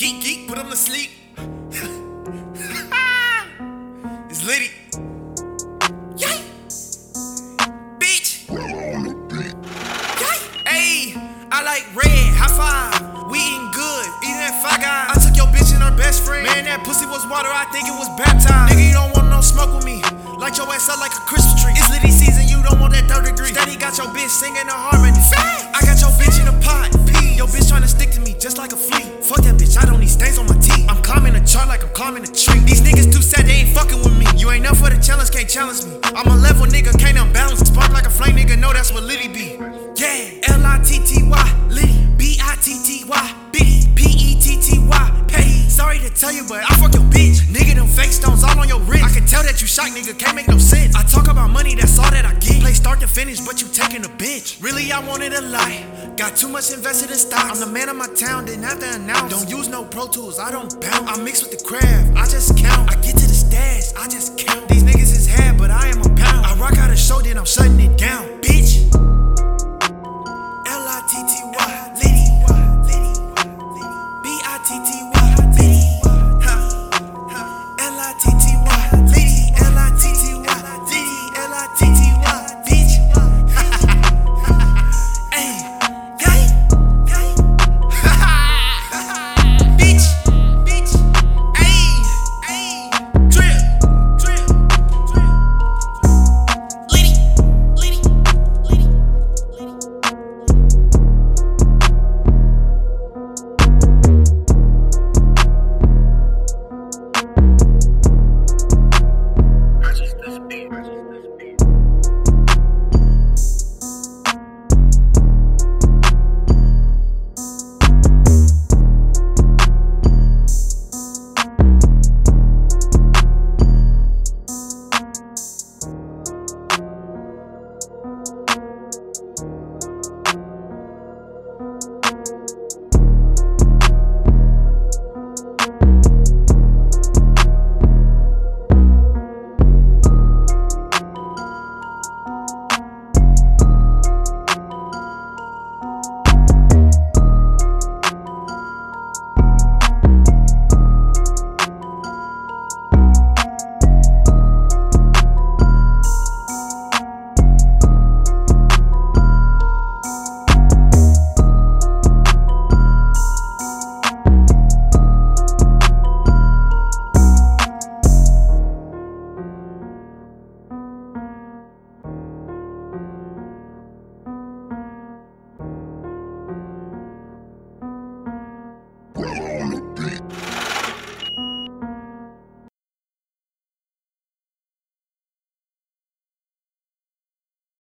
Geek, geek, put him to sleep. it's Litty. Yay! Bitch! Yay! Ayy, I like red, high five. We eating good, eating that Five Guys. I took your bitch and her best friend. Man, that pussy was water, I think it was baptized. Nigga, you don't want no smoke with me. Light your ass up like a Christmas tree. It's Litty season, you don't want that third degree. Steady got your bitch singing a harmony. I got your bitch in a pot. P. Your bitch trying to stick to me just like a flea. Fuck stains on my teeth. I'm climbing a chart like I'm climbing a tree. These niggas too sad, they ain't fucking with me. You ain't up for the challenge, can't challenge me. I'm a level nigga, can't unbalance. Spark like a flame nigga, know that's what Litty be. Yeah, L I T T Y, Litty. B I T T Y, Bitty. P E T T Y, Petty. Sorry to tell you, but I fuck your bitch. Nigga, them fake stones all on your wrist. I can tell that you shocked, nigga, can't make no sense. I talk about finish, but you taking a bitch. Really, I wanted a lie. Got too much invested in stocks. I'm the man of my town, didn't have to announce. Don't use no Pro Tools, I don't bounce. I mix with the craft, I just count. I get to